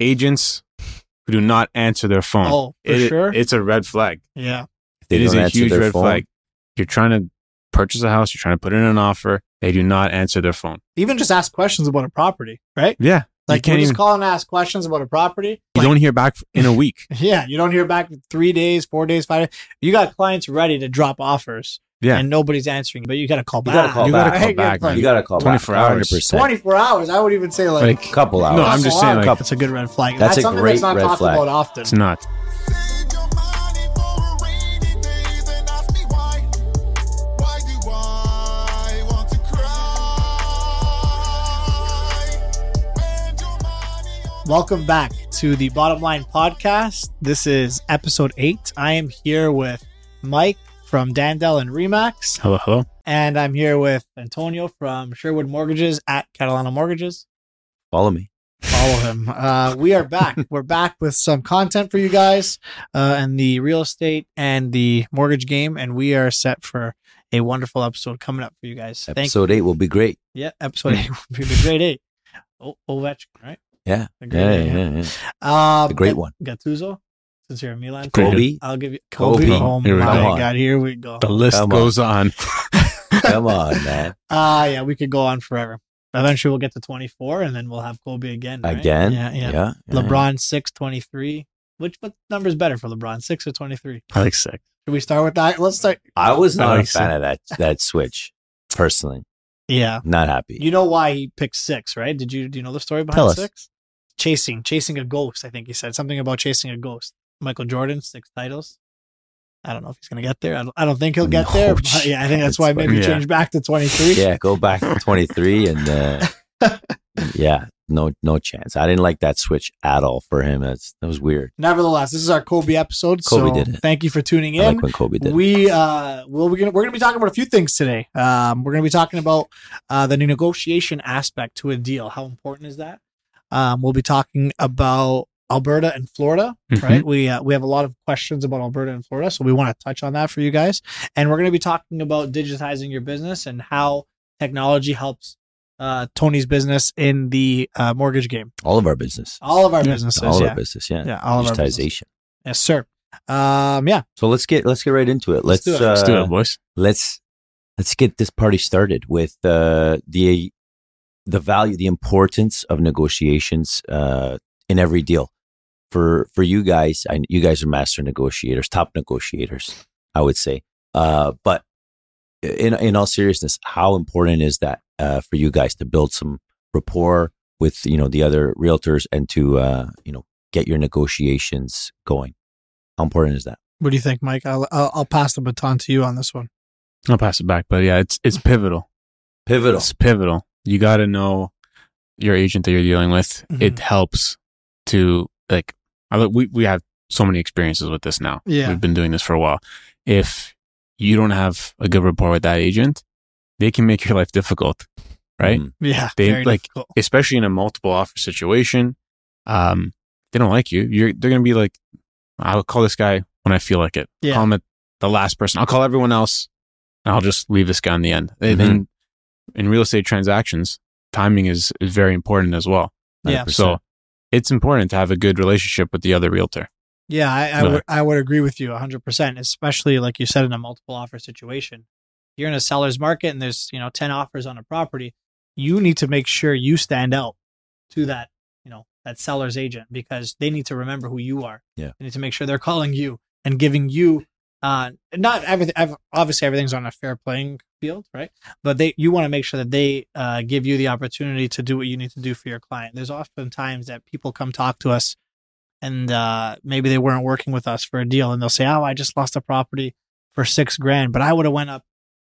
agents who do not answer their phone. Oh, for It- sure. It's a red flag. yeah. They it is a huge red phone. flag. You're trying to purchase a house, you're trying to put in an offer, they do not answer their phone. Even just ask questions about a property, right? Yeah. Like you you can't just even, call and ask questions about a property. you don't hear back in a week. Yeah, you don't hear back three days, four days, five days. You got clients ready to drop offers, Yeah. and nobody's answering. But you got to call You back. gotta call You back. gotta call back, man. You got to call 24 back. hours. 100%. Twenty-four hours. I would even say like, Like, couple hours. No, I'm just saying, like, that's a good red flag. That's a great that's not red talked flag. about often. it's not. Save your money for rainy days and ask me why. Why do I want to cry? Spend your money on Welcome back to the Bottom Line Podcast. This is episode eight. I am here with Mike from Dandel and Remax, Hello, hello. and I'm here with Antonio from Sherwood Mortgages at Catalana Mortgages. Follow me. follow him. Uh, we are back. We're back with some content for you guys uh, and the real estate and the mortgage game, and we are set for a wonderful episode coming up for you guys. Thank Episode eight will be great. Yeah, episode eight will be the great eight. O- Ovechkin, right? Yeah. The great Yeah, eight, yeah, yeah. Um, The great one. Gattuso, since you're a Milan. Great. fan, Kobe. I'll give you Kobe. Kobe. Oh Here we my go. god, here we go. The list Come goes on. Come on, man. Ah, yeah, we could go on forever. Eventually, we'll get to 24, and then we'll have Kobe again. right? Again? Yeah, yeah. Yeah. LeBron six twenty three. Which what number is better for LeBron? Six or twenty three? I like six. Should we start with that? Let's start. I was I not like a fan of that that switch. Personally, Yeah. not happy. You know why he picked six, right? Did you do you know the story behind Tell us. six? Chasing, chasing a ghost. I think he said something about chasing a ghost. Michael Jordan, six titles. I don't know if he's gonna get there. I don't, I don't think he'll get No, there. But yeah, I think that's why maybe funny. change back to twenty three. yeah, go back to 23 and uh, yeah, no no chance. I didn't like that switch at all for him. That's that was weird. Nevertheless, this is our Kobe episode. Kobe so did it. thank you for tuning I in. like when Kobe did. We uh well we're gonna we're gonna be talking about a few things today. Um we're gonna be talking about uh the new negotiation aspect to a deal. How important is that? Um we'll be talking about Alberta and Florida, Mhm. right? We uh, we have a lot of questions about Alberta and Florida, so we want to touch on that for you guys. And we're gonna be talking about digitizing your business and how technology helps uh Tony's business in the uh, mortgage game. all of our business. All of our Yeah, businesses, all of yeah. our business, yeah. Yeah, all of our business. Digitization. Yes, sir. Um yeah, So let's get let's get right into it. Let's Let's do it. Let's do uh, it, boys. let's let's get this party started with uh, the the value, the importance of negotiations uh, in every deal. For for you guys, I, you guys are master negotiators, top negotiators, I would say. Uh, but in in all seriousness, how important is that uh, for you guys to build some rapport with you know the other realtors and to uh, you know get your negotiations going? How important is that? what do you think, Mike? I'll I'll, I'll pass the baton to you on this one. I'll pass it back, but yeah, it's it's pivotal. Pivotal. It's pivotal. You got to know your agent that you're dealing with. Mhm. It helps to like. I, look- we we have so many experiences with this now. Yeah. we've been doing this for a while. If you don't have a good rapport with that agent, they can make your life difficult, right? Mhm. Yeah, They, very like, difficult. Especially in a multiple offer situation. Um, they don't like you. You're they're gonna be like, I'll call this guy when I feel like it. Yeah. Call him at the last person. I'll call everyone else, and I'll just leave this guy in the end. And Mhm. then in real estate transactions, timing is is very important as well. Yeah. 100%. So it's important to have a good relationship with the other realtor. Yeah, I, I Right. would I would agree with you 100%, especially like you said in a multiple offer situation. You're in a seller's market and there's, you know, 10 offers on a property. You need to make sure you stand out to that, you know, that seller's agent because they need to remember who you are. Yeah. They need to make sure they're calling you and giving you uh not everything obviously everything's on a fair playing field, right? But they you want to make sure that they uh give you the opportunity to do what you need to do for your client. There's often times that people come talk to us and uh, maybe they weren't working with us for a deal, and they'll say, "Oh, I just lost a property for six grand, but I would have went up,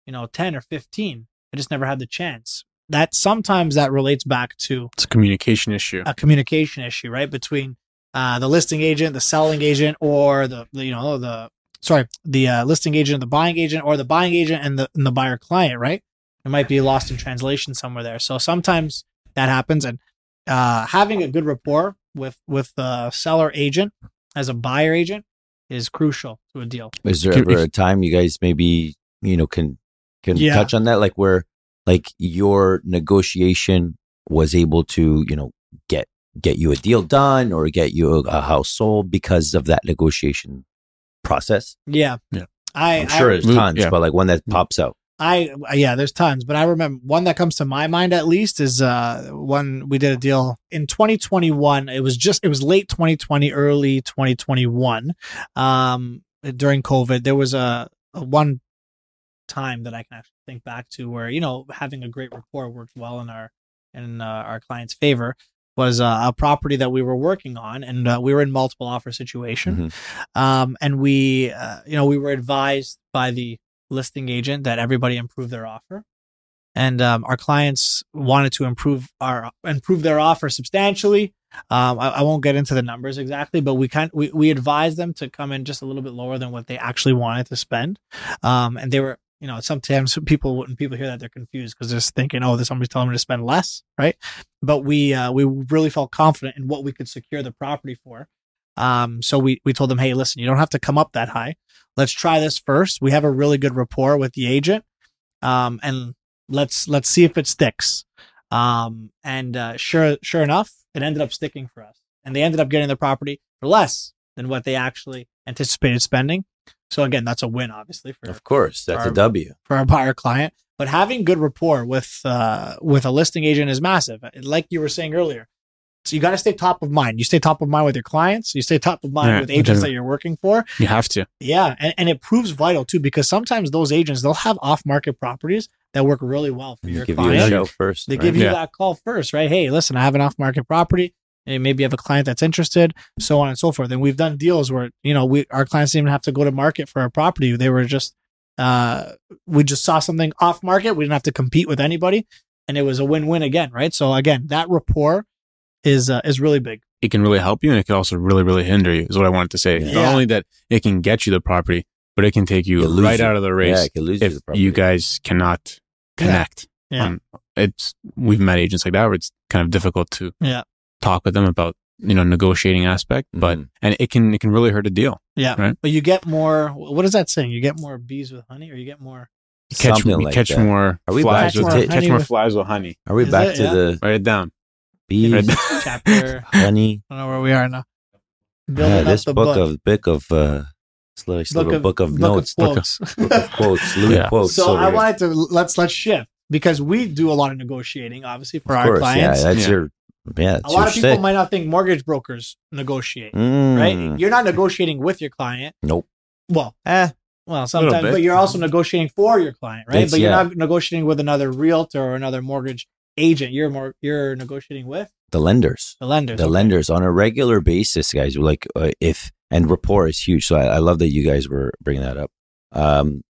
you know, ten or fifteen. I just never had the chance." That sometimes that relates back to It's a communication issue. a communication issue, right, between uh, the listing agent, the selling agent, or the, the you know the sorry the uh, listing agent, the buying agent, or the buying agent and the and the buyer client, right? It might be lost in translation somewhere there. So sometimes that happens, and uh, having a good rapport with with the seller agent as a buyer agent is crucial to a deal. Is there ever a time you guys maybe you know can can Yeah. touch on that, like where like your negotiation was able to you know get get you a deal done or get you a, a house sold because of that negotiation process? Yeah. Yeah. I, I'm sure I, there's Lu- tons, yeah. but like one that pops out. I yeah, there's tons, but I remember one that comes to my mind at least is uh one we did a deal in 2021. It was just it was late 2020, early 2021. Um, during COVID, there was a, a one time that I can actually think back to where you know having a great rapport worked well in our in uh, our client's favor. Was uh, a property that we were working on, and uh, we were in multiple offer situation. Um, and we, uh, you know, we were advised by the listing agent that everybody improve their offer. And um, our clients wanted to improve our improve their offer substantially. Um, I, I won't get into the numbers exactly, but we kind we, we advised them to come in just a little bit lower than what they actually wanted to spend. Um, and they were, you know, sometimes people when people hear that they're confused because they're thinking, oh, there's somebody's telling me to spend less, right? But we uh, we really felt confident in what we could secure the property for. Um, so we we told them, hey, listen, you don't have to come up that high let's try this first. We have a really good rapport with the agent. Um, and let's, let's see if it sticks. Um, and, uh, sure, sure enough, it ended up sticking for us and they ended up getting the property for less than what they actually anticipated spending. So again, that's a win, obviously, for, Of course, that's Our- a W. for our buyer client. But having good rapport with uh, with a listing agent is massive. Like you were saying earlier, so you got to stay top of mind. You stay top of mind with your clients. You stay top of mind Yeah, with agents that you're working for. You have to. Yeah, and, and it proves vital too because sometimes those agents they'll have off market properties that work really well for They your give you a show first. They right? give you Yeah. that call first, right? Hey, listen, I have an off market property. And maybe you have a client that's interested, so on and so forth. And we've done deals where you know we our clients didn't even have to go to market for a property. They were just uh we just saw something off market. We didn't have to compete with anybody, and it was a win win again, right? So again, that rapport is uh, is really big. It can really help you and it can also really, really hinder you, is what I wanted to say. Yeah. Not only that it can get you the property, but it can take you It lose right you. out of the Yeah, race it could lose you if the you guys cannot Yeah. connect. Yeah. Um, it's we've met agents like that where it's kind of difficult to Yeah. Talk with them about you know negotiating aspect, but Mhm. and it can it can really hurt a deal. Yeah, Right. but you get more. What is that saying? You get more bees with honey, or you get more. Catch Something like catch that. more Are we flies back with to catch more with- flies with honey. Are we Is back it? to Yeah. the Write it down. bees, Right. chapter. honey? I don't know where we are now. Building Yeah, up this the book, of book of uh, this little, little book of notes, book, quotes. of quotes, Louis Yeah. quotes. so over I wanted to let's let's shift because we do a lot of negotiating, obviously for Of our course, clients. Yeah, that's Yeah. your yeah. That's a lot your of people stick. might not think mortgage brokers negotiate, Mm. right? You're not negotiating with your client. Nope. Well, Eh, well, sometimes, but you're also negotiating for your client, right? It's- but you're yeah. not negotiating with another realtor or another mortgage agent. You're more you're negotiating with the lenders. the lenders. the Okay. lenders on a regular basis, guys. Like uh, if and rapport is huge. So I, I love that you guys were bringing that up. Um,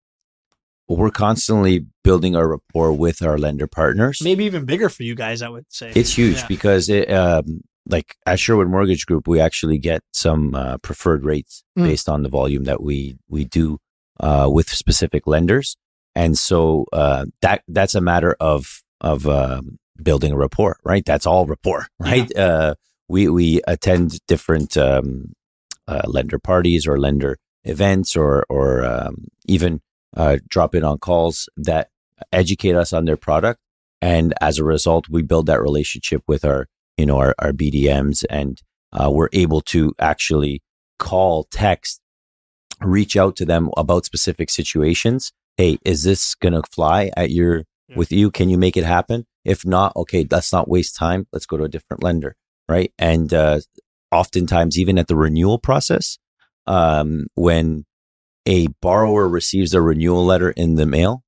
we're constantly building our rapport with our lender partners. Maybe even bigger for you guys, I would say. It's huge Yeah. because it, um, like at Sherwood Mortgage Group, we actually get some uh, preferred rates Mm. based on the volume that we we do uh, with specific lenders, and so uh, that that's a matter of of um, building a rapport, right? That's all rapport, right? Uh, we we attend different um, uh, lender parties or lender events, or or um, even uh, drop in on calls that educate us on their product, and as a result, we build that relationship with our you know our, our BDMs, and uh, we're able to actually call, text, reach out to them about specific situations. Hey, is this gonna fly at your Yeah. with you? Can you make it happen? If not, okay, let's not waste time. Let's go to a different lender, right? And uh, oftentimes, even at the renewal process, um, when a borrower receives a renewal letter in the mail,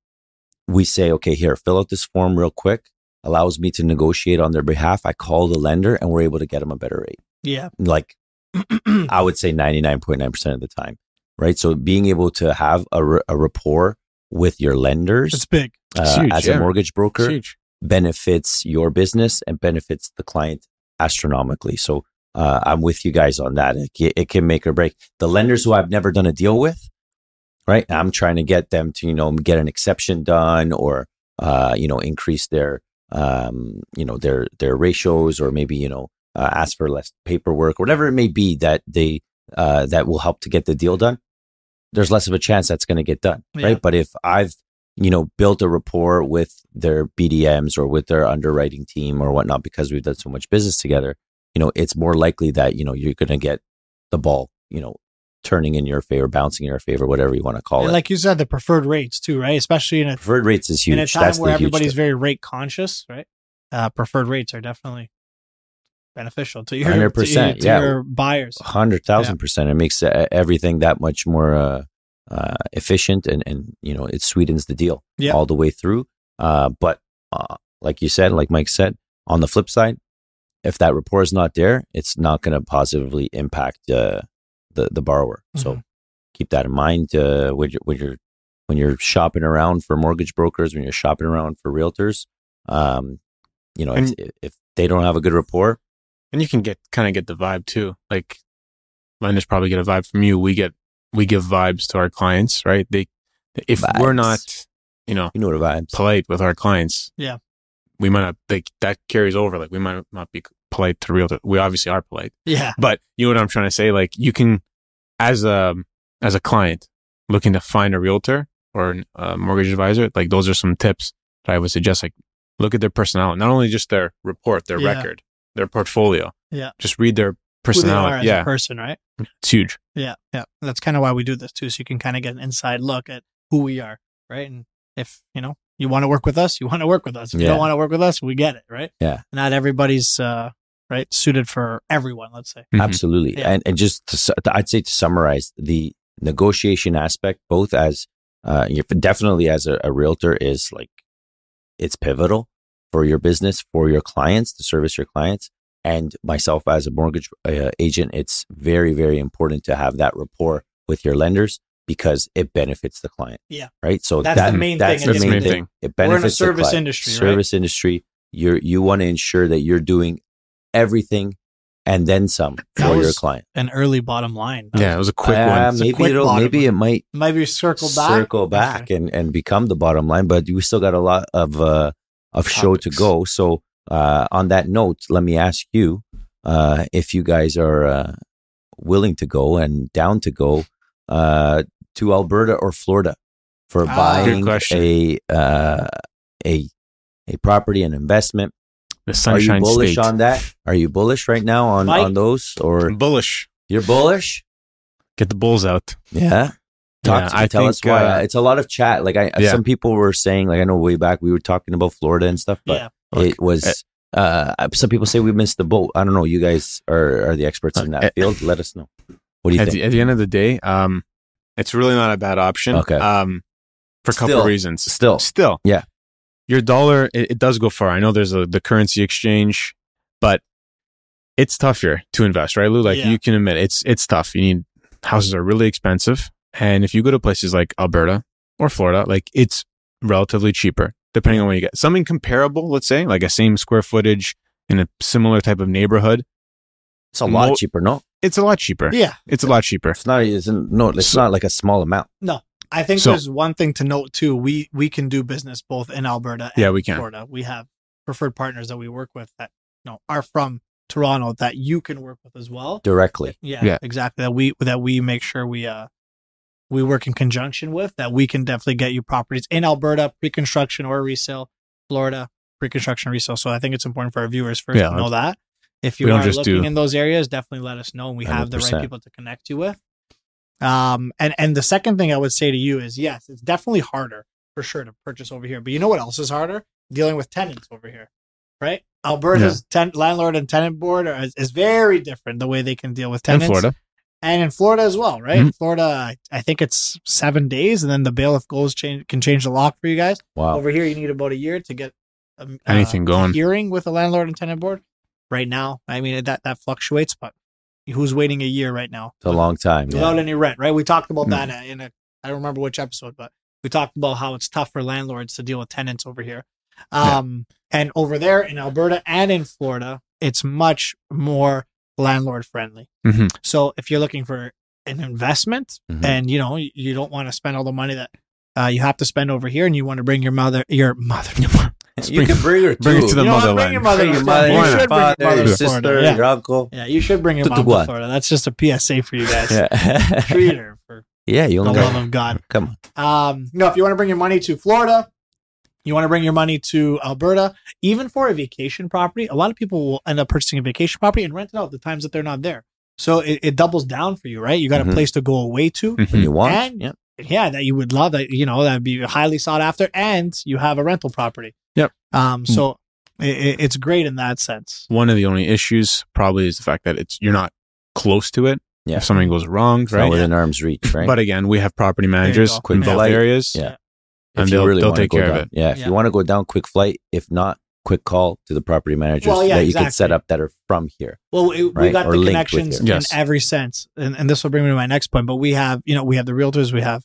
we say, okay, here, fill out this form real quick. Allows me to negotiate on their behalf. I call the lender and we're able to get them a better rate. yeah. Like I would say 99.9% of the time, right? So being able to have a, r- a rapport with your lenders It's big. Uh, huge, as yeah. a mortgage broker benefits your business and benefits the client astronomically. So uh, I'm with you guys on that. It, it can make or break. The lenders who I've never done a deal with, right? I'm trying to get them to, you know, get an exception done or, uh, you know, increase their, um, you know, their, their ratios or maybe, you know, uh, ask for less paperwork, whatever it may be that they, uh, that will help to get the deal done. There's less of a chance that's going to get done, Yeah. right? But if I've, you know, built a rapport with their BDMs or with their underwriting team or whatnot because we've done so much business together, you know, it's more likely that, you know, you're going to get the ball, you know, turning in your favor, bouncing in your favor, whatever you want to call And it. like you said, the preferred rates too, right? Especially in a Preferred rates is huge. in a time That's where everybody's very rate conscious, right? Uh, preferred rates are definitely beneficial to your 100%, to, your- to yeah. your buyers. hundred thousand percent. It makes uh, everything that much more uh, uh, efficient, and and you know it sweetens the deal Yeah. all the way through. Uh, but uh, like you said, like Mike said, on the flip side, if that rapport is not there, it's not going to positively impact uh, the the borrower. So Mhm. keep that in mind uh, when you're when you're when you're shopping around for mortgage brokers, when you're shopping around for realtors. Um, you know, if, if they don't have a good rapport, and you can get kind of get the vibe too. Like lenders probably get a vibe from you. We get we give vibes to our clients, right? They if we're not, you know, you know the vibes. polite with our clients, Yeah. we might not. Like that carries over. Like we might not be polite to realtor. We obviously are polite, Yeah, but you know what I'm trying to say. Like you can, as a as a client looking to find a realtor or a mortgage advisor, like those are some tips that I would suggest. Like look at their personality, not only just their report, their Yeah. record, their portfolio. Yeah. just read their who they are personality. as Yeah, a person, right? it's huge. Yeah, yeah. That's kind of why we do this too, so you can kind of get an inside look at who we are, right? And if you know you want to work with us, you want to work with us. If you don't want to work with us, we get it, right? Yeah. Not everybody's uh, right suited for everyone. Let's say. Mhm. Absolutely. Yeah. And and just to, su- I'd say to summarize the negotiation aspect, both as uh, you definitely as a, a realtor is like it's pivotal for your business, for your clients to service your clients, and myself as a mortgage uh, agent, it's very very important to have that rapport with your lenders because it benefits the client. Yeah. Right. So That's that, the main that's thing the main thing. thing. It We're in a benefits the service client. industry, right? Service industry. You're you want to ensure that you're doing everything and then some That for your client. An early bottom line. Yeah, it was a quick Uh, one. It's a maybe quick it'll maybe line. it might Maybe circle back. circle back Okay. and and become the bottom line, but we still got a lot of uh of show to go. So uh on that note, let me ask you uh if you guys are uh willing to go and down to go uh to Alberta or Florida for Ah. buying Good question. a uh a a property and investment. The Are you bullish State. on that? Are you bullish right now on Mike? on those or bullish. you're bullish? Get the bulls out. Yeah. Talk Yeah, to me. I Tell us why. uh, it's a lot of chat. Like I, Yeah. some people were saying, like I know way back we were talking about Florida and stuff, but yeah. Look, it was. Uh, some people say we missed the boat. I don't know. You guys are are the experts in Uh, that field. Let us know. What do you at think? the, at the end of the day, um, it's really not a bad option. Okay. Um, for a couple Still. of reasons. Still, Still. Yeah. Your dollar, it, it does go far. I know there's a, the currency exchange, but it's tougher to invest, right, Lou? Like Yeah. you can admit it's, it's tough. You need, houses are really expensive. And if you go to places like Alberta or Florida, like it's relatively cheaper, depending on what you get. Something comparable, let's say, like a same square footage in a similar type of neighborhood, it's a lot Mo- cheaper. No, it's a lot cheaper. Yeah. It's a lot cheaper. it's not. It's no. It's So- not like a small amount. I think So- there's one thing to note too. We we can do business both in Alberta and Yeah, we can. Florida. We have preferred partners that we work with that you know are from Toronto that you can work with as well. Directly. Yeah, Yeah. exactly. That we that we make sure we uh we work in conjunction with that we can definitely get you properties in Alberta pre-construction or resale, Florida pre-construction resale. So I think it's important for our viewers first Yeah, to know that. If you are looking do- in those areas, definitely let us know and we have the right people to connect you with. Um and and the second thing I would say to you is yes, it's definitely harder for sure to purchase over here. But you know what else is harder? Dealing with tenants over here. Right? Alberta's ten- landlord and tenant board are, is, is very different the way they can deal with tenants. In Florida. and in Florida as well, right? Mhm. In Florida, I- think it's seven days, and then the bailiff goes change can change the lock for you guys. Wow. Over here, you need about a year to get um, Anything uh, going. hearing with a landlord and tenant board. Right now, I mean that that fluctuates, but who's waiting a year right now It's a long time. without Yeah. any rent? Right? We talked about Mm. that uh, in a I don't remember which episode, but we talked about how it's tough for landlords to deal with tenants over here. Yeah. Um, and over there in Alberta and in Florida, it's much more landlord friendly. Mhm. So if you're looking for an investment Mhm. and you know you- you don't want to spend all the money that uh, you have to spend over here, and you want to bring your mother, your mother, You can bring her Bring it to the You know motherland. Bring your mother, your mother, your not? should bring your father, mother your to sister, Yeah. your uncle. yeah, you should bring your To mom to Tutuguan. Florida. That's just a PSA for you guys. Yeah. Treat her for yeah. You the only love of God. Come on. Um, no, if you want to bring your money to Florida, You want to bring your money to Alberta, even for a vacation property. A lot of people will end up purchasing a vacation property and rent it out the times that they're not there. So it, it doubles down for you, right? You got Mhm. a place to go away to. when Mhm. you want. And- yeah. Yeah, that you would love that, you know, that'd be highly sought after and you have a rental property. Yep. Um, so it, it's great in that sense. One of the only issues probably is the fact that it's you're not close to it. Yeah. If something goes wrong, It's right? within arm's reach, right? But again, we have property managers go. Quick in both flight. areas. Yeah. and if you they'll- really they'll wanna take go care of down- it. Yeah, if Yeah. you want to go down quick flight, if not, quick call to the property managers Well, yeah, that you can set up that are from here. Well, we, we got or the connections you. Yes. in every sense, and, and this will bring me to my next point. But we have, you know, we have the realtors, we have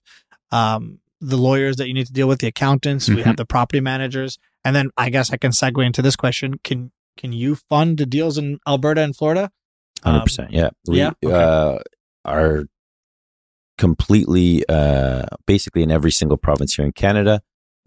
um, the lawyers that you need to deal with, the accountants, we Mhm. have the property managers, and then I guess I can segue into this question: Can can you fund the deals in Alberta and Florida? Hundred Um, percent. Yeah. We yeah? Okay. uh, are completely uh, basically in every single province here in Canada.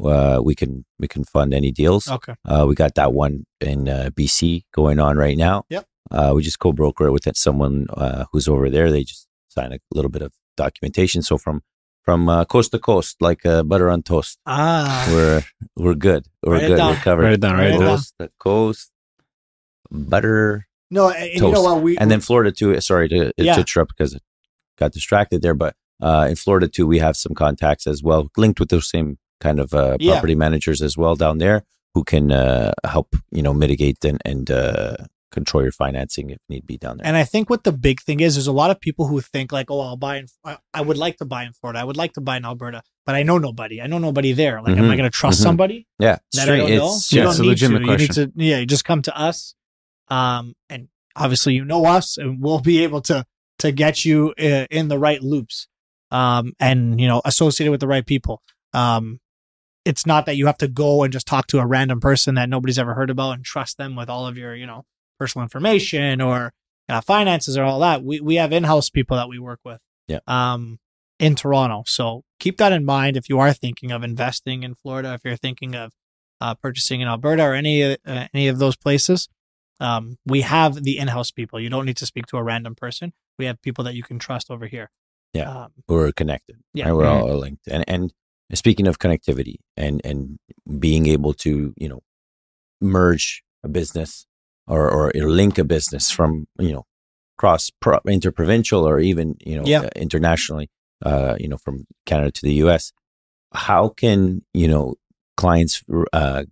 Uh, we can we can fund any deals. Okay. Uh, we got that one in uh, BC going on right now. Yep. Uh, we just co-broker it with someone uh, who's over there. They just sign a little bit of documentation. So from from uh, coast to coast, like uh, butter on toast, Ah, we're we're good. We're Write it good. down. We're covered. Write it down, write it down. coast to coast, butter, no, and you know what? We and then Florida too. Sorry to, Yeah. to interrupt because I got distracted there, but uh, in Florida too, we have some contacts as well, linked with those same kind of uh, Yeah. property managers as well down there, who can uh, help you know mitigate and and uh, control your financing if need be down there. And I think what the big thing is, there's a lot of people who think like, oh, I'll buy in. I- I would like to buy in Florida. I would like to buy in Alberta, but I know nobody. I know nobody there. Like, am I Mhm. going to trust Mhm. somebody yeah, that I straight- don't know? it's You yeah, don't it's a legitimate to. You need to. Yeah, you just come to us, um, and obviously you know us, and we'll be able to to get you uh, in the right loops, um, and you know associated with the right people. Um, it's not that you have to go and just talk to a random person that nobody's ever heard about and trust them with all of your, you know, personal information or uh, finances or all that. We we have in-house people that we work with. Yeah. Um, in Toronto. So keep that in mind if you are thinking of investing in Florida, if you're thinking of uh, purchasing in Alberta or any uh, any of those places. Um, we have the in-house people. You don't need to speak to a random person. We have people that you can trust over here. Yeah. Um, we're connected. Yeah. right? we're Mhm. all linked. And and speaking of connectivity and and being able to you know merge a business or or link a business from you know cross pro- interprovincial or even you know Yeah. uh, internationally, uh, you know from Canada to the U.S. How can you know clients uh,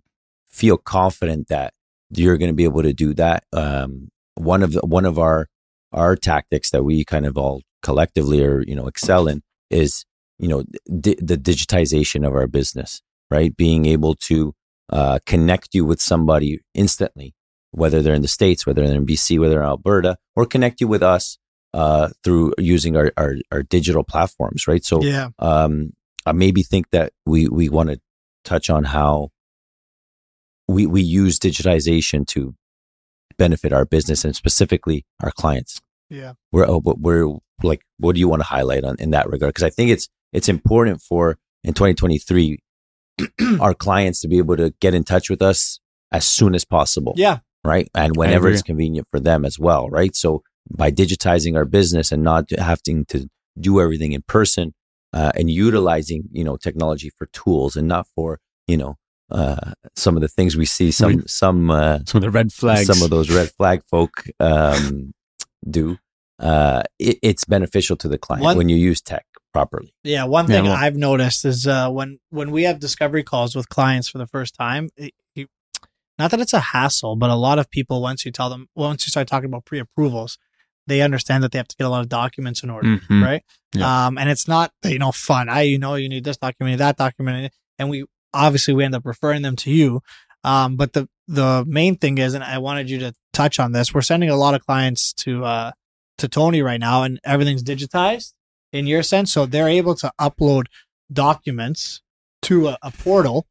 feel confident that you're going to be able to do that? Um, one of the, one of our our tactics that we kind of all collectively or you know excel in is you know di- the digitization of our business right being able to uh, connect you with somebody instantly whether they're in the states whether they're in bc whether they're in alberta or connect you with us uh, through using our, our, our digital platforms right so yeah. um, I maybe think that we we want to touch on how we we use digitization to benefit our business and specifically our clients. Yeah. We're oh, we're like, what do you want to highlight on in that regard? Because I think it's it's important for in 2023 our clients to be able to get in touch with us as soon as possible Yeah. Right? And whenever it's convenient for them as well, right? So by digitizing our business and not having to do everything in person uh, and utilizing, you know, technology for tools and not for, you know, uh, some of the things we see some Right. some uh, Some of the red flags. some of those red flag folk um, do. Uh, it, it's beneficial to the client One- when you use tech properly. Yeah, one Yeah, thing well- I've noticed is uh, when when we have discovery calls with clients for the first time, it, you, not that it's a hassle, but a lot of people once you tell them once you start talking about pre-approvals, they understand that they have to get a lot of documents in order, Mhm. right? Yeah. Um, and it's not you know fun. I you know you need this document, that document, and we obviously we end up referring them to you. Um, but the the main thing is, and I wanted you to touch on this, we're sending a lot of clients to uh to Tony right now, and everything's digitized in your sense. So they're able to upload documents to a, a portal.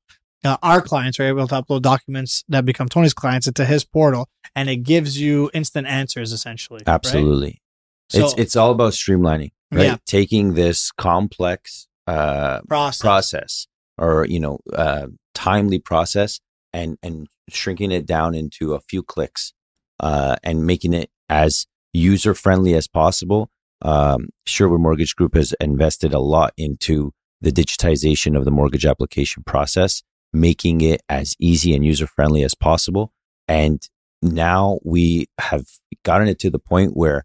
Uh, our clients are able to upload documents that become Tony's clients into his portal, and it gives you instant answers essentially. right? Absolutely. So it's it's all about streamlining, right? Yeah. Taking this complex uh, process. process or you know uh, timely process and and shrinking it down into a few clicks uh, and making it as user friendly as possible. Um, Sherwood Mortgage Group has invested a lot into the digitization of the mortgage application process, making it as easy and user friendly as possible. And now we have gotten it to the point where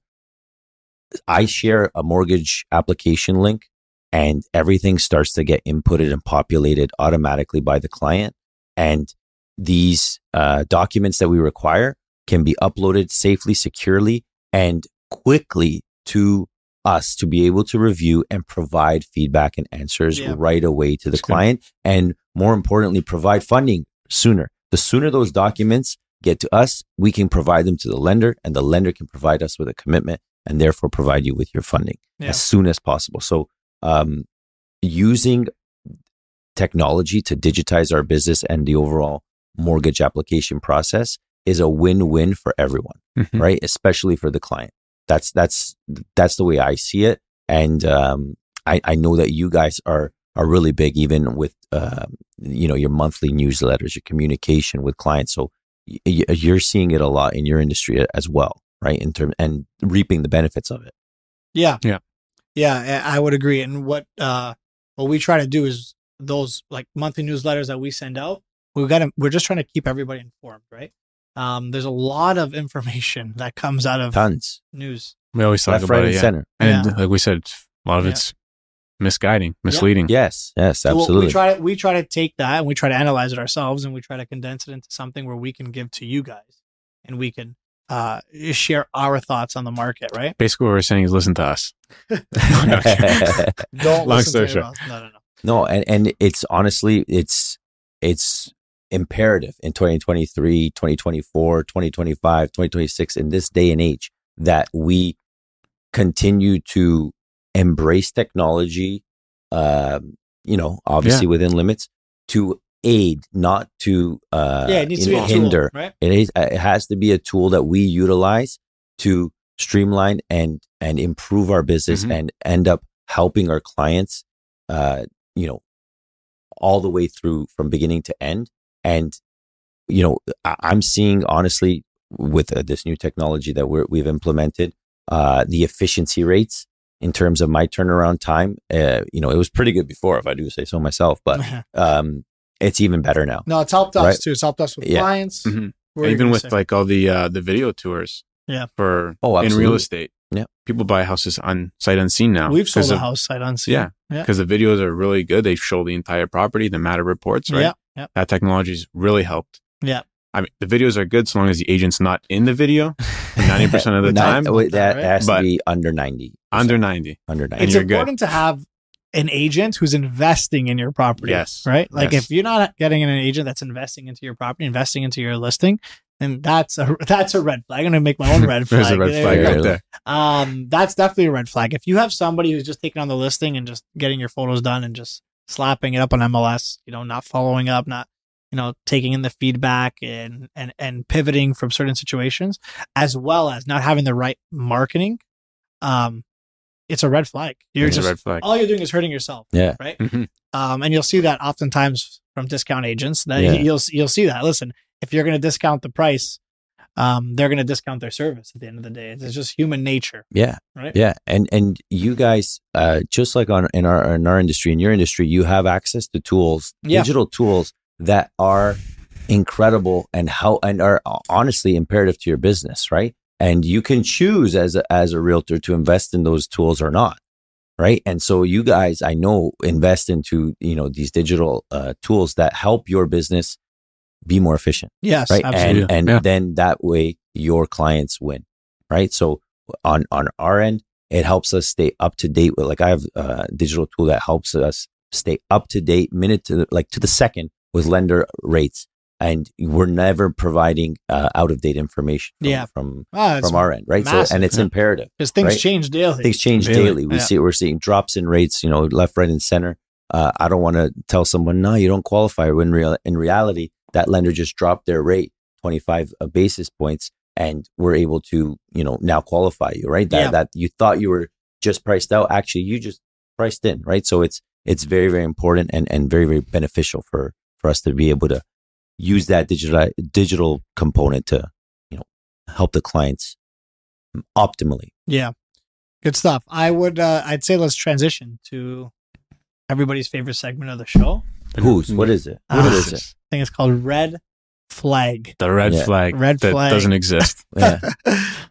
I share a mortgage application link and everything starts to get inputted and populated automatically by the client. And these uh, documents that we require can be uploaded safely, securely, and quickly to us to be able to review and provide feedback and answers Yeah. right away to the That's good. client. And more importantly, provide funding sooner. The sooner those documents get to us, we can provide them to the lender and the lender can provide us with a commitment and therefore provide you with your funding Yeah. as soon as possible. So, um, using technology to digitize our business and the overall mortgage application process is a win-win for everyone, Mhm. right? Especially for the client. That's that's that's the way I see it, and um, I I know that you guys are are really big, even with um, you know your monthly newsletters, your communication with clients. So y- y- you're seeing it a lot in your industry as well, right? In term and reaping the benefits of it. Yeah. Yeah. Yeah, I I would agree. And what uh what we try to do is those like monthly newsletters that we send out, we got to we're just trying to keep everybody informed, right? Um there's a lot of information that comes out of Tons, news. We always talk left, about right, it. and Yeah. center. And Yeah. like we said, a lot of Yeah. it's misguiding, misleading. Yes, yes, So absolutely. we try to we try to take that and we try to analyze it ourselves and we try to condense it into something where we can give to you guys and we can uh share our thoughts on the market, right? Basically, what we're saying is listen to us. Don't Long listen to story short. anyone else. No, no, no. No, and, and it's honestly, it's, it's imperative in 2023, 2024, 2025, 2026, in this day and age that we continue to embrace technology, um, you know, obviously within limits to aid, not to, uh, yeah, it needs to you be know, a tool, hinder. right? It is, it has to be a tool that we utilize to streamline and, and improve our business Mhm. and end up helping our clients, uh, you know, all the way through from beginning to end. And, you know, I- I'm seeing honestly with uh, this new technology that we're, we've implemented, uh, the efficiency rates in terms of my turnaround time. Uh, you know, it was pretty good before, if I do say so myself, but, um, it's even better now. no, it's helped us Right. too. It's helped us with Yeah. clients. Mhm. What were you Even with say? like all the uh, the video tours. Yeah. For Oh, in real estate. Yeah. People buy houses on sight unseen now. we've sold 'cause a of- house sight unseen. Yeah. Yeah. Because the videos are really good. They show the entire property, the Matterports, right? Yeah. Yeah. That technology's really helped. Yeah. I mean, the videos are good so long as the agent's not in the video. 90% of the time, wait, that right? has But- to be under 90. under 90. Under 90. It's you're good. important to have an agent who's investing in your property. Yes. Right? Like Yes. if you're not getting an agent that's investing into your property, investing into your listing, then that's a that's a red flag. I'm gonna make my own red flag. There's a red There flag you go. right there. Um, that's definitely a red flag. If you have somebody who's just taking on the listing and just getting your photos done and just slapping it up on MLS, you know, not following up, not you know, taking in the feedback and and and pivoting from certain situations, as well as not having the right marketing, um, it's a red flag. You're It's just a red flag. all you're doing is hurting yourself. Yeah. Right. Mhm. Um, and you'll see that oftentimes from discount agents. That Yeah. you'll you'll see that. Listen, if you're going to discount the price, um, they're going to discount their service at the end of the day. It's just human nature, Yeah. right? Yeah, and and you guys, uh, just like on in our in our industry, in your industry, you have access to tools, Yeah. digital tools that are incredible and how and are honestly imperative to your business, right? And you can choose as a, as a realtor to invest in those tools or not, right? And so you guys, I know, invest into you know these digital uh, tools that help your business be more efficient Yes, right absolutely. and and Yeah. then that way your clients win right so on on our end it helps us stay up to date with like i have a digital tool that helps us stay up to date minute to the, like to the second with lender rates and we're never providing uh, out of date information from, Yeah. from it's from our end right massive. so and it's imperative because things right? change daily. things change Daily. daily. We Yeah. see we're seeing drops in rates, you know, left, right, and center. Uh, I don't want to tell someone no, you don't qualify. When real in reality, that lender just dropped their rate twenty five basis points, and we're able to you know now qualify you right. That Yeah. that you thought you were just priced out, actually you just priced in right. So it's it's very very important and and very very beneficial for for us to be able to use that digital digital component to you know help the clients optimally. Yeah. Good stuff. I would uh I'd say let's transition to everybody's favorite segment of the show. Whose? What is it? Ah. What is it? I think it's called red flag. The red Yeah. flag Red that flag. doesn't exist. Yeah,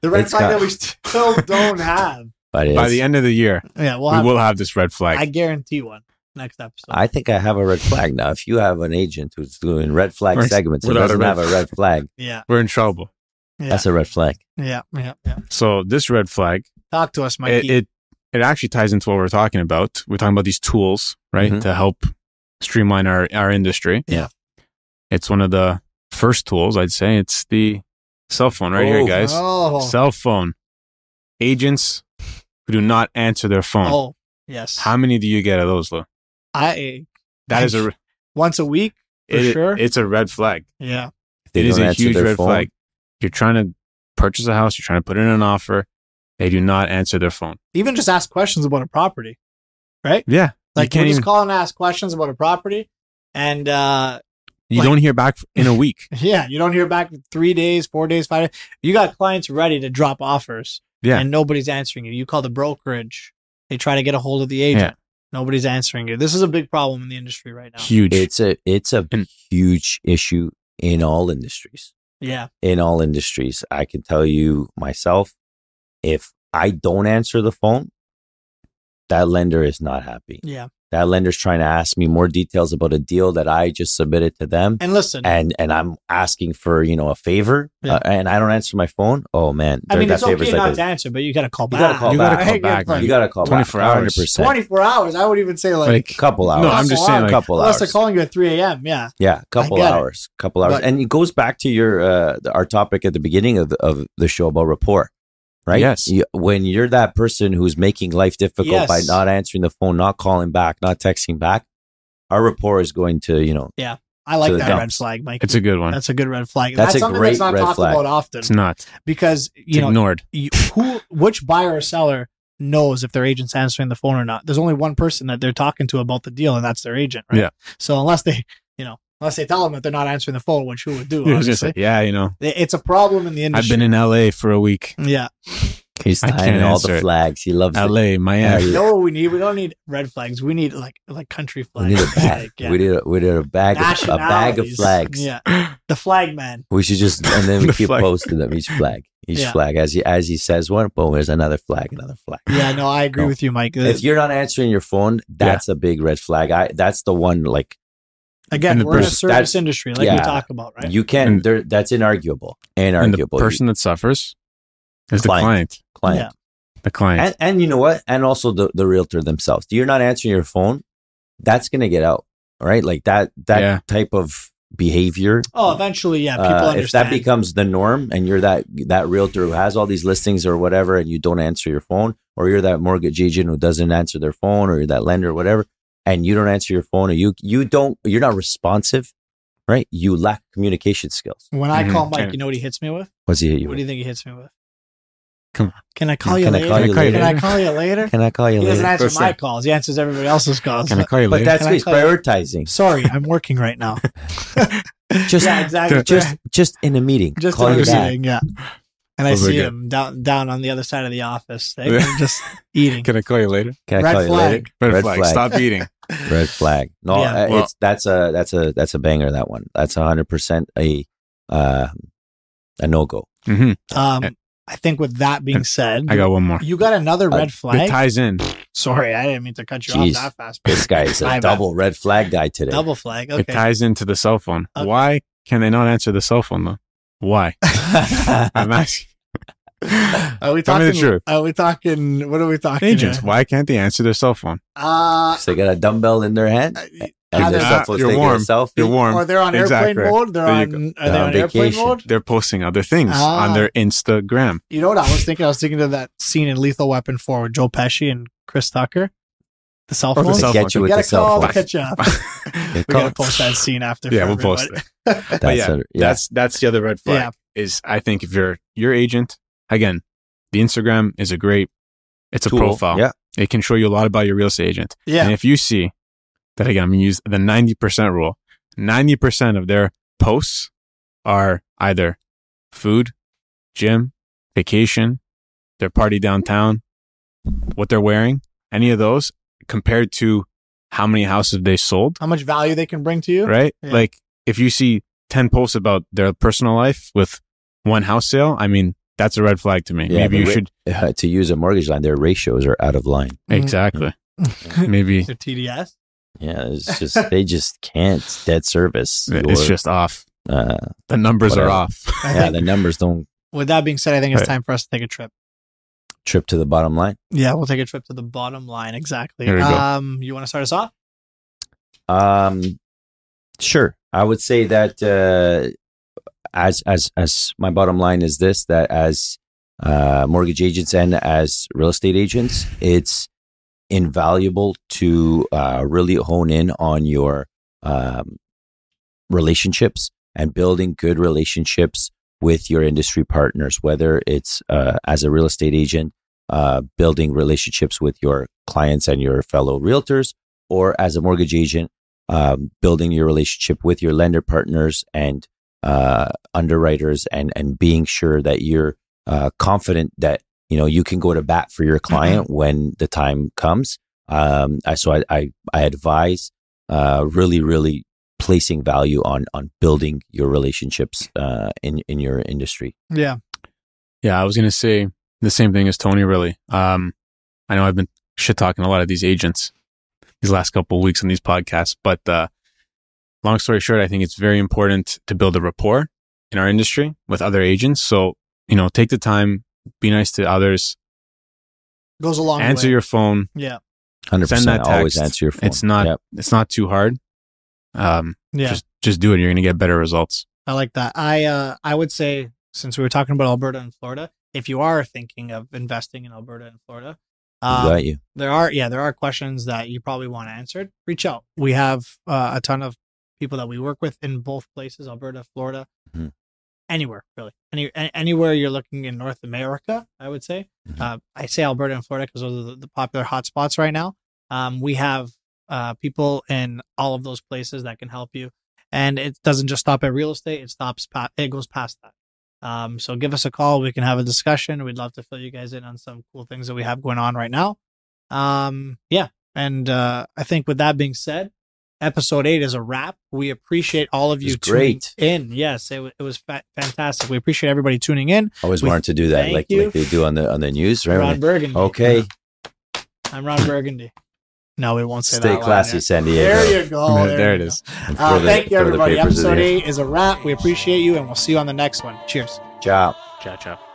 the red It's flag got- that we still don't have. By the end of the year, Yeah, we'll we have, will have this red flag. I guarantee one next episode. I think I have a red flag now. If you have an agent who's doing red flag We're- segments and without doesn't red have a red flag, yeah, We're in trouble. yeah, that's a red flag. yeah, yeah, yeah. So this red flag, Talk to us, Mikey. it, it it actually ties into what we're talking about. We're talking about these tools, right, Mhm. to help streamline our our industry. Yeah. It's one of the first tools, I'd say. It's the cell phone right here, Oh. guys. oh, Cell phone. Agents who do not answer their phone. oh, yes. How many do you get of those, Lou? I That is a once a week for it- sure. It's a red flag. yeah, they it is a huge red phone, flag. You're trying to purchase a house. You're trying to put in an offer. They do not answer their phone. even just ask questions about a property, right? Yeah, Like you can't we just call and ask questions about a property, and uh You like- don't hear back in a week. yeah, you don't hear back in three days, four days, five. Days. You got clients ready to drop offers, Yeah. and nobody's answering you. You call the brokerage, they try to get a hold of the agent. Nobody's answering you. This is a big problem in the industry right now. Huge. it's a it's a And- huge issue in all industries. Yeah, In all industries, I can tell you myself, if I don't answer the phone, that lender is not happy. yeah. That lender's trying to ask me more details about a deal that I just submitted to them. And listen, and and I'm asking for you know a favor, Yeah. uh, and I don't answer my phone. Oh man, I mean, that it's okay favor's not like to answer, but you got to call You back. gotta call You back. gotta call Right, back, you got to call 24 back, hours. 24 hours. I would even say like, like couple hours. No, I'm just saying, a like- couple unless they're calling you at 3 a.m. Yeah, Yeah, A couple get it. hours, couple hours, But- and it goes back to your uh, our topic at the beginning of the, of the show about rapport, right? Yes. You, when you're that person who's making life difficult by not answering the phone, not calling back, not texting back, our rapport is going to you know Yeah. I like To the that red flag, Mike. it's a good one. That's a good red flag. That's That's, a something great that's not talked flag. about often It's not. because It's you know ignored. you, who which buyer or seller knows if their agent's answering the phone or not. There's only one person that they're talking to about the deal, and that's their agent, right? Yeah. So unless they, you know, unless they tell them that they're not answering the phone, which who would do? He was just Obviously, like, yeah, you know, it's a problem in the industry. I've been in LA for a week. yeah. he's I tying can't all answer the it. flags. He loves it. LA, Miami. You know what we need? We don't need red flags. We need like like country flags. We need a bag. Like, yeah. We need a, we need a bag of, a bag of flags. Yeah. The flag man. We should just and then we The keep flag. posting them each flag, each Yeah. flag as he as he says one. Boom, there's another flag, another flag. Yeah. No, I agree No. with you, Mike. If you're not answering your phone, that's a big red flag. I that's the one. Like Again, the we're in a service industry, like we talk about, right? you can. And- that's inarguable. and the person that suffers is Client. the client. client. Yeah. The client. And and you know what? And also the the realtor themselves. Do you're not answering your phone. That's gonna get out, right? Like that that Yeah. type of behavior. Oh, eventually, yeah. People uh, understand. if that becomes the norm, and you're that that realtor who has all these listings or whatever, and you don't answer your phone, or you're that mortgage agent who doesn't answer their phone, or you're that lender or whatever, and you don't answer your phone, or you you don't you're not responsive, right? You lack communication skills. when I Mhm. call Mike, you know what he hits me with? What's he hit you? What with? do you think he hits me with? Come on. Can I call Can you I later? call you Can I call you later? Can I call you later? He doesn't later? answer First my thing. calls. He answers everybody else's calls. Can I call you later? But that's what he's call you- prioritizing. Sorry, I'm working right now. Just yeah, exactly. just just in a meeting. just call in a meeting, yeah. And I Those see good. him down down on the other side of the office, they are just eating. Can I call you later? Can I Red call you flag. later? Red, Red flag. flag. Stop eating. Red flag. No, Yeah. uh, Well- it's that's a that's a that's a banger. That one. That's a hundred percent a uh, a no go. hmm Um, I think with that being said, I got one more. you got another Uh, red It flag. ties in. Sorry, I didn't mean to cut you Jeez. off that fast. This guy is My a bad. double red flag guy today. Double flag. It ties into the cell phone. Okay. Why can they not answer the cell phone though? Why? I'm asking. Are we Tell talking? me the truth. Are we talking? What are we talking? Agents, here? why can't they answer their cell phone? Uh, they got a dumbbell in their hand, and either they're that, you're warm. You're warm. or they're on Exactly. airplane mode. They're on. Are They're they on on airplane vacation. mode? They're posting other things Ah. on their Instagram. You know what I was thinking? I was thinking of that scene in Lethal Weapon 4 with Joe Pesci and Chris Tucker. The cell Oh, phone. the They cell get you we with gotta the cell call phone. to catch you up. We call- gotta post that scene after. Yeah, we'll post it. But That's yeah, a- yeah. that's that's the other red flag. Yeah. Is I think if you're your agent, again, the Instagram is a great. It's a Tool. profile. Yeah. It can show you a lot about your real estate agent. Yeah. And if you see that again, I'm gonna use the ninety percent rule. Ninety percent of their posts are either food, gym, vacation, their party downtown, what they're wearing, any of those compared to how many houses they sold, How much value they can bring to you? right? Yeah. Like if you see 10 posts about their personal life with one house sale, I mean, that's a red flag to me. Yeah, Maybe you ra- should Uh, to use a mortgage line, their ratios are out of line. Mhm. exactly. Maybe Their TDS. Yeah, it's just they just can't debt service. it's your, just off. uh, The numbers are off. Yeah, think, the numbers don't with that being said, I think it's Right. time for us to take a trip. trip to the bottom line. Yeah, we'll take a trip to the bottom line. Exactly. There. Um, you want to start us off? Um, sure. I would say that uh, as as as my bottom line is this: that as uh, mortgage agents and as real estate agents, it's invaluable to uh, really hone in on your um, relationships and building good relationships with your industry partners, whether it's uh, as a real estate agent, uh, building relationships with your clients and your fellow realtors, or as a mortgage agent, um, building your relationship with your lender partners and uh, underwriters, and and being sure that you're uh, confident that you know you can go to bat for your client when the time comes. Um, I, so I, I I advise uh, really really placing value on on building your relationships uh, in in your industry. Yeah. Yeah, I was gonna say the same thing as Tony. Really, um, I know I've been shit talking a lot of these agents these last couple of weeks on these podcasts, but uh, long story short, I think it's very important to build a rapport in our industry with other agents. So you know, take the time, be nice to others, Goes a long answer way. your phone. yeah. Hundred Send percent. that Always answer your phone. It's not Yep. it's not too hard. Um, Yeah. just just do it. You're gonna get better results. I like that. I uh I would say since we were talking about Alberta and Florida, if you are thinking of investing in Alberta and Florida, We um, got you. there are yeah there are questions that you probably want answered. Reach out. We have uh, a ton of people that we work with in both places, Alberta, Florida, Mhm. anywhere really, any anywhere you're looking in North America. I would say. Mhm. Uh, I say Alberta and Florida because those are the, the popular hotspots right now. Um, we have uh, people in all of those places that can help you, and it doesn't just stop at real estate. It stops. Pa- it goes past that. Um, so give us a call. We can have a discussion. We'd love to fill you guys in on some cool things that we have going on right now. Um, yeah. And uh, I think with that being said, episode eight is a wrap. We appreciate all of you tuning great. in. Yes, it, it was fa- fantastic. We appreciate everybody tuning in. Always we- wanted to do that, like you. like they do on the on the news, right? Ron Burgundy. okay, I'm Ron Burgundy. No, we won't say stay that. line classy, there. San Diego. There you go. there There, it you is. go. And Uh, the- thank you, everybody. papers of the Episode eight is a wrap. We appreciate you, and we'll see you on the next one. Cheers. Ciao. Ciao, ciao.